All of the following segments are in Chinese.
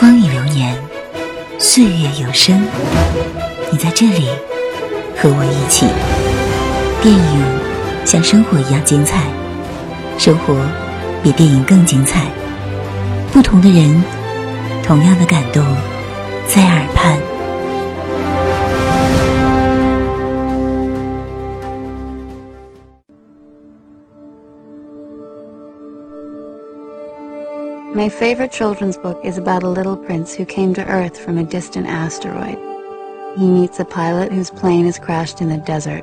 光影流年，岁月有声。你在这里，和我一起。电影像生活一样精彩，生活比电影更精彩。不同的人，同样的感动，在耳畔。My favorite children's book is about a little prince who came to Earth from a distant asteroid. He meets a pilot whose plane has crashed in the desert.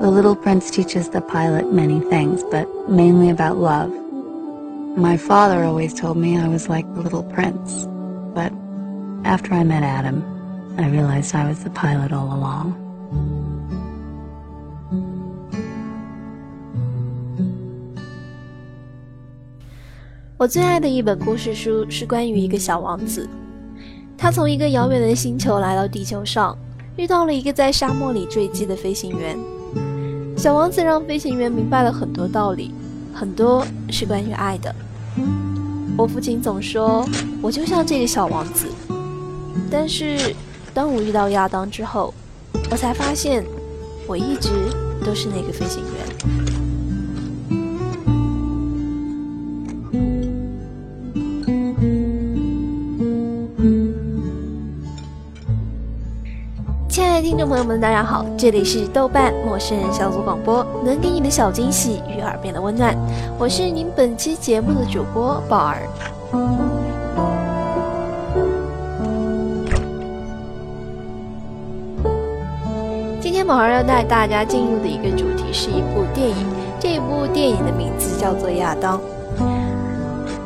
The little prince teaches the pilot many things, but mainly about love. My father always told me I was like the little prince, but after I met Adam, I realized I was the pilot all along. 我最爱的一本故事书是关于一个小王子，他从一个遥远的星球来到地球上，遇到了一个在沙漠里坠机的飞行员。小王子让飞行员明白了很多道理，很多是关于爱的。我父亲总说我就像这个小王子，但是当我遇到亚当之后，我才发现我一直都是那个飞行员。听众朋友们，大家好，这里是豆瓣陌生人小组广播，能给你的小惊喜与耳边的温暖，我是您本期节目的主播宝儿。今天宝儿要带大家进入的一个主题是一部电影，这部电影的名字叫做《亚当》。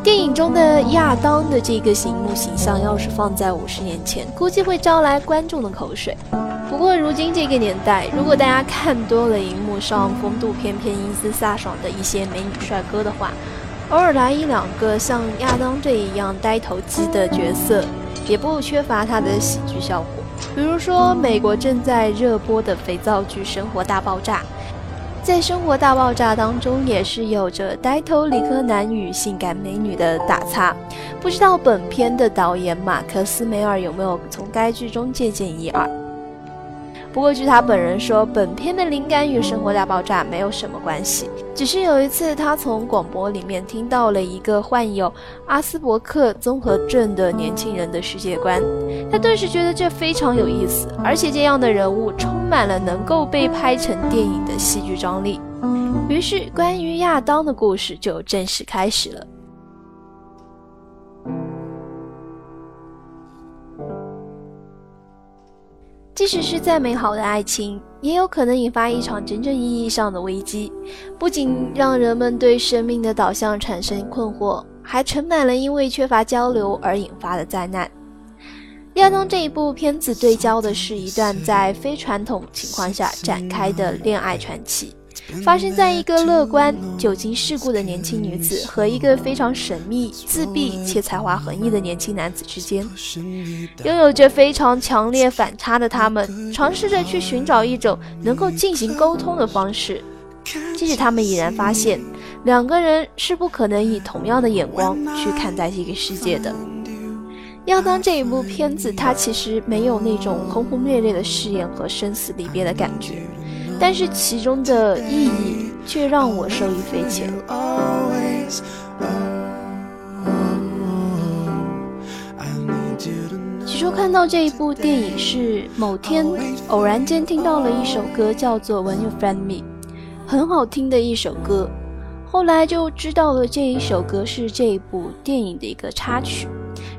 电影中的亚当的这个醒目形象，要是放在五十年前，估计会招来观众的口水。不过，如今这个年代，如果大家看多了荧幕上风度翩翩、英姿飒爽的一些美女帅哥的话，偶尔来一两个像亚当这一样呆头鸡的角色，也不缺乏他的喜剧效果。比如说，美国正在热播的肥皂剧《生活大爆炸》，在《生活大爆炸》当中，也是有着呆头理科男与性感美女的打擦。不知道本片的导演马克思梅尔有没有从该剧中借鉴一二？不过，据他本人说，本片的灵感与《生活大爆炸》没有什么关系，只是有一次他从广播里面听到了一个患有阿斯伯克综合症的年轻人的世界观，他顿时觉得这非常有意思，而且这样的人物充满了能够被拍成电影的戏剧张力。于是，关于亚当的故事就正式开始了。使是再美好的爱情，也有可能引发一场真正意义上的危机。不仅让人们对生命的导向产生困惑，还盛满了因为缺乏交流而引发的灾难。亚当这一部片子对焦的是一段在非传统情况下展开的恋爱传奇。发生在一个乐观、久经世故的年轻女子和一个非常神秘、自闭且才华横溢的年轻男子之间。拥有着非常强烈反差的他们，尝试着去寻找一种能够进行沟通的方式。即使他们已然发现，两个人是不可能以同样的眼光去看待这个世界的。要当这一部片子，它其实没有那种轰轰烈烈的誓言和生死离别的感觉。但是其中的意义却让我受益匪浅。起初看到这一部电影是某天偶然间听到了一首歌，叫做《When You Find Me》，很好听的一首歌。后来就知道了这一首歌是这一部电影的一个插曲，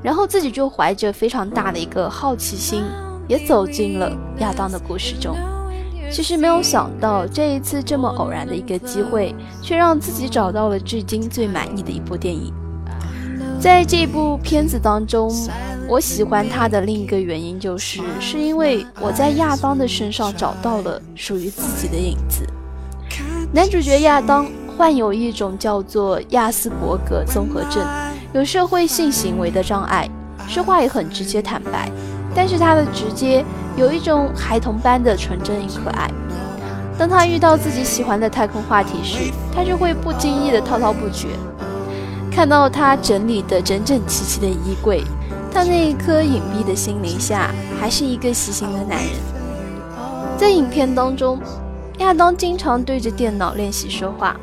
然后自己就怀着非常大的一个好奇心，也走进了亚当的故事中。其实没有想到，这一次这么偶然的一个机会，却让自己找到了至今最满意的一部电影。在这部片子当中，我喜欢它的另一个原因就是，是因为我在亚当的身上找到了属于自己的影子。男主角亚当患有一种叫做亚斯伯格综合症，有社会性行为的障碍，说话也很直接坦白，但是他的直接。有一种孩童般的纯真与可爱。当他遇到自己喜欢的太空话题时，他就会不经意的滔滔不绝。看到他整理的整整齐齐的衣柜，他那一颗隐蔽的心灵下，还是一个细心的男人。在影片当中，亚当经常对着电脑练习说话。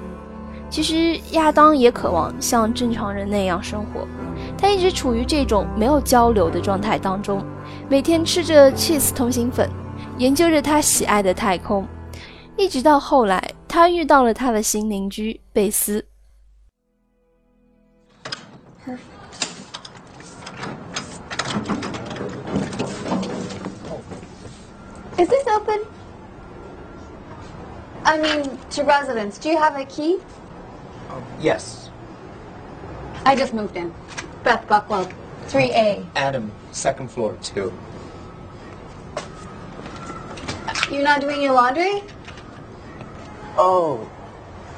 其实亚当也渴望像正常人那样生活，他一直处于这种没有交流的状态当中，每天吃着 cheese 通心粉，研究着他喜爱的太空，一直到后来，他遇到了他的新邻居贝斯。Is this open? I mean, to residents. Do you have a key? Yes. I just moved in. Beth Buckwell, 3A. Adam, second floor, two. You're not doing your laundry? Oh,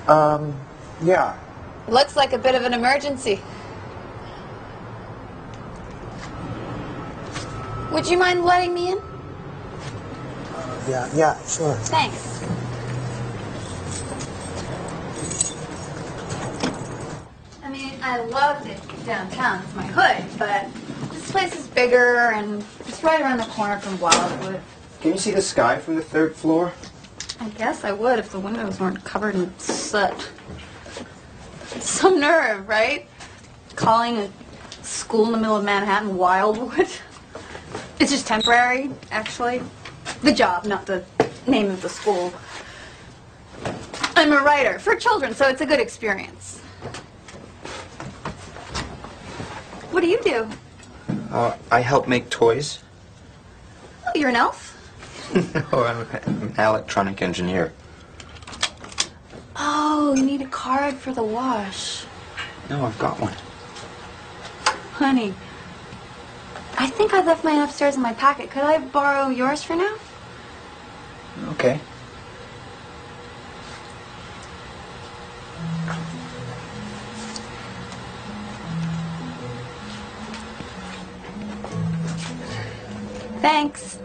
um, yeah. Looks like a bit of an emergency. Would you mind letting me in? Yeah, yeah, sure. Thanks. I loved it downtown. It's my hood, but this place is bigger and it's right around the corner from Wildwood. Can you see the sky from the third floor? I guess I would if the windows weren't covered in soot. Some nerve, right? Calling a school in the middle of Manhattan Wildwood. It's just temporary, actually. The job, not the name of the school. I'm a writer for children, so it's a good experience. What do you do? Uh, I help make toys. Oh, you're an elf? no, I'm an electronic engineer. Oh, you need a card for the wash. No, I've got one. Honey, I think I left mine upstairs in my pocket. Could I borrow yours for now? Okay. Thanks.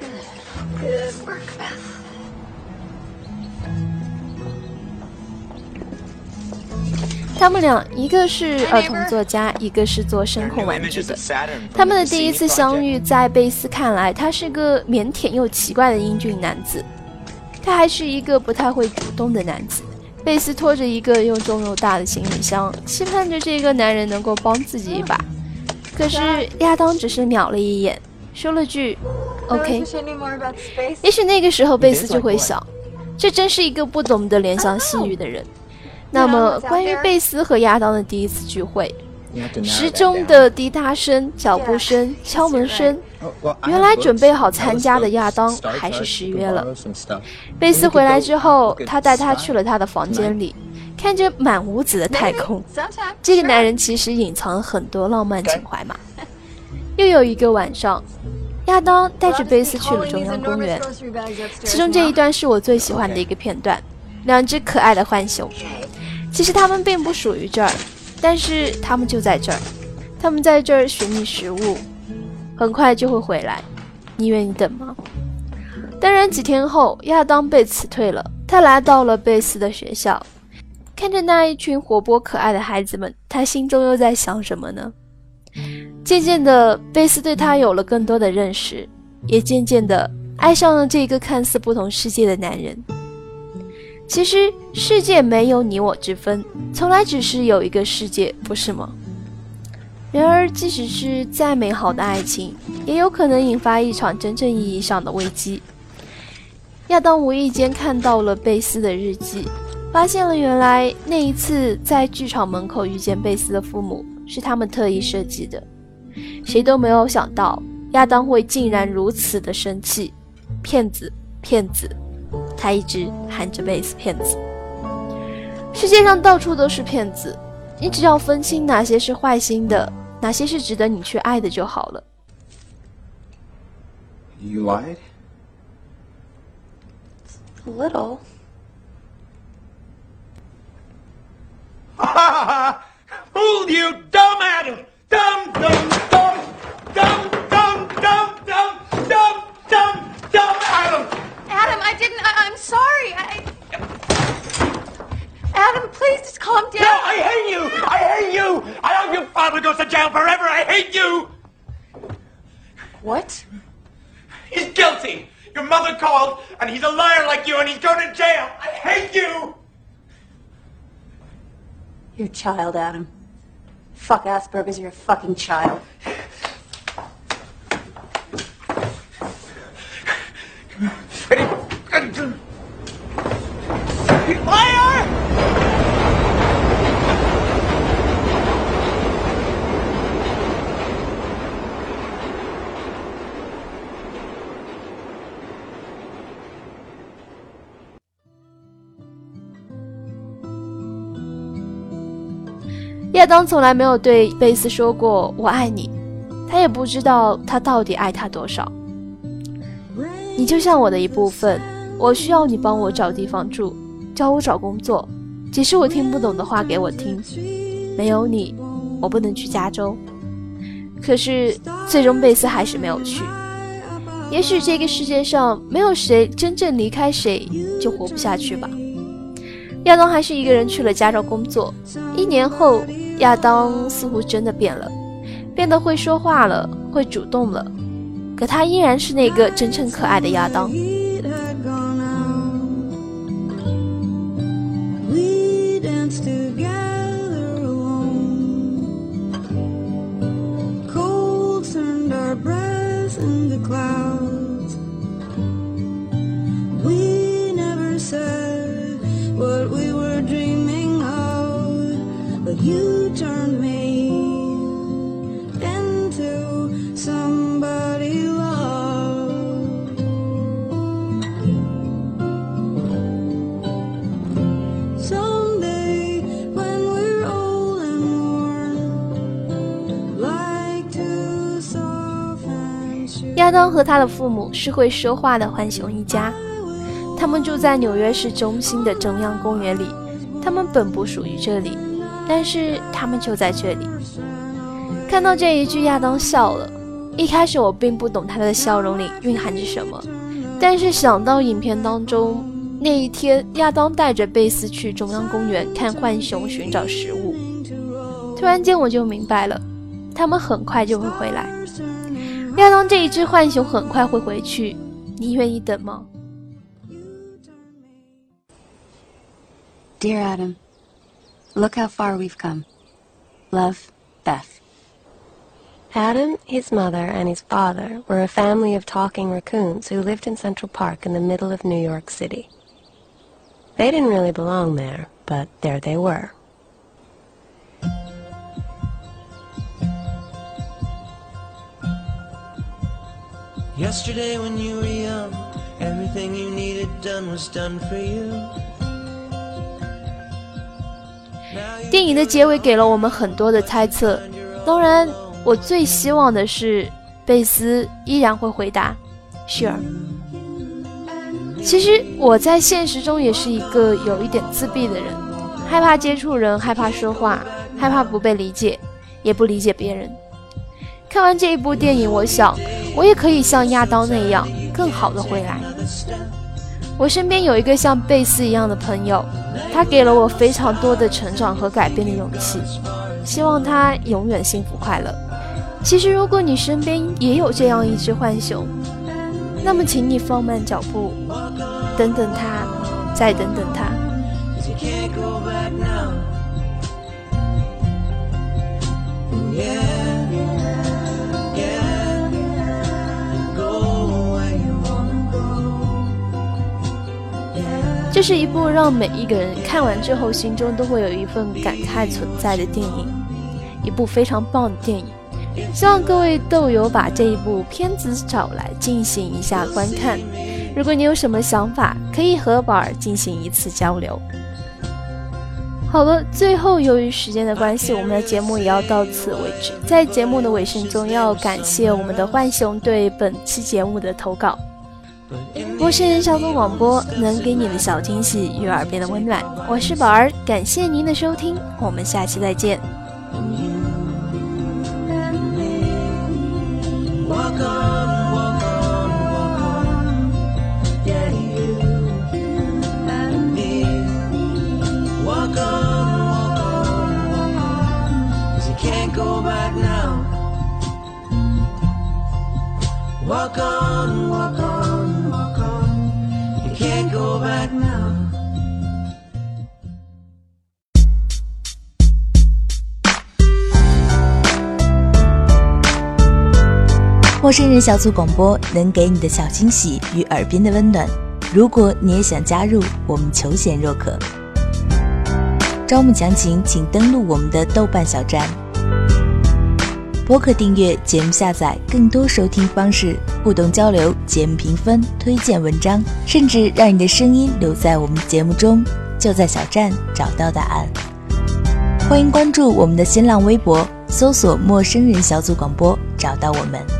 Good. Good work, Beth. 他们俩，一个是儿童作家，一个是做声控玩具的。他们的第一次相遇，在贝斯看来，他是个腼腆又奇怪的英俊男子。他还是一个不太会主动的男子。贝斯拖着一个又重又大的行李箱，期盼着这个男人能够帮自己一把。可是亚当只是瞄了一眼，说了句 “OK”。也许那个时候贝斯就会想，这真是一个不懂得怜香惜玉的人。那么，关于贝斯和亚当的第一次聚会，时钟的滴答声、脚步声、敲门声，原来准备好参加的亚当还是失约了。贝斯回来之后，他带他去了他的房间里，看着满屋子的太空。这个男人其实隐藏了很多浪漫情怀嘛。又有一个晚上，亚当带着贝斯去了中央公园，其中这一段是我最喜欢的一个片段，两只可爱的浣熊。其实它们并不属于这儿，但是它们就在这儿。它们在这儿寻觅食物，很快就会回来。你愿意等吗？当然，几天后，亚当被辞退了。他来到了贝斯的学校，看着那一群活泼可爱的孩子们，他心中又在想什么呢？渐渐的，贝斯对他有了更多的认识，也渐渐的爱上了这个看似不同世界的男人。其实世界没有你我之分，从来只是有一个世界，不是吗？然而，即使是再美好的爱情，也有可能引发一场真正意义上的危机。亚当无意间看到了贝斯的日记，发现了原来那一次在剧场门口遇见贝斯的父母是他们特意设计的。谁都没有想到亚当会竟然如此的生气，骗子，骗子！他一直喊着贝斯骗子。世界上到处都是骗子，你只要分清哪些是坏心的，哪些是值得你去爱的就好了。You lied? A little. Fool you, dumb Adam! Dumb, dumb, dumb, dumb, dumb, dumb, dumb, dumb, dumb, dumb Adam! Adam, I didn't. I, I'm sorry. I. Adam, please just calm down. No, I hate you! I hate you! I hope your father goes to jail forever! I hate you! What? He's guilty! Your mother called, and he's a liar like you, and he's going to jail! I hate you! Your child, Adam. Fuck Asperger's, you're a fucking child. Liar! 亚当从来没有对贝斯说过“我爱你”，他也不知道他到底爱他多少。你就像我的一部分，我需要你帮我找地方住，教我找工作，解释我听不懂的话给我听。没有你，我不能去加州。可是最终贝斯还是没有去。也许这个世界上没有谁真正离开谁就活不下去吧。亚当还是一个人去了加州工作。一年后，亚当似乎真的变了，变得会说话了，会主动了。可他依然是那个真诚可爱的亚当。亚当和他的父母是会说话的浣熊一家，他们住在纽约市中心的中央公园里。他们本不属于这里，但是他们就在这里。看到这一句，亚当笑了。一开始我并不懂他的笑容里蕴含着什么，但是想到影片当中那一天，亚当带着贝斯去中央公园看浣熊寻找食物，突然间我就明白了，他们很快就会回来。亚当这一只浣熊很快会回去，你愿意等吗？ Dear Adam, look how far we've come. Love, Beth. Adam, his mother, and his father were a family of talking raccoons who lived in Central Park in the middle of New York City. They didn't really belong there, but there they were. Yesterday when you were young, everything you needed done was done for you. 电影的结尾给了我们很多的猜测，当然，我最希望的是贝斯依然会回答 “Sure”。其实我在现实中也是一个有一点自闭的人，害怕接触人，害怕说话，害怕不被理解，也不理解别人。看完这一部电影，我想我也可以像亚当那样更好的回来。我身边有一个像贝斯一样的朋友，他给了我非常多的成长和改变的勇气，希望他永远幸福快乐。其实，如果你身边也有这样一只浣熊，那么请你放慢脚步，等等他，再等等他。Yeah. 这是一部让每一个人看完之后心中都会有一份感慨存在的电影，一部非常棒的电影。希望各位豆友把这一部片子找来进行一下观看。如果你有什么想法，可以和宝儿进行一次交流。好了，最后由于时间的关系，我们的节目也要到此为止。在节目的尾声中，要感谢我们的浣熊对本期节目的投稿。陌生人小组广播能给你的小惊喜与耳边的温暖，我是宝儿，感谢您的收听，我们下期再见。陌生人小组广播能给你的小惊喜与耳边的温暖。如果你也想加入，我们求贤若渴。招募详情请登录我们的豆瓣小站。播客订阅、节目下载、更多收听方式、互动交流、节目评分、推荐文章，甚至让你的声音留在我们节目中，就在小站找到答案。欢迎关注我们的新浪微博，搜索“陌生人小组广播”，找到我们。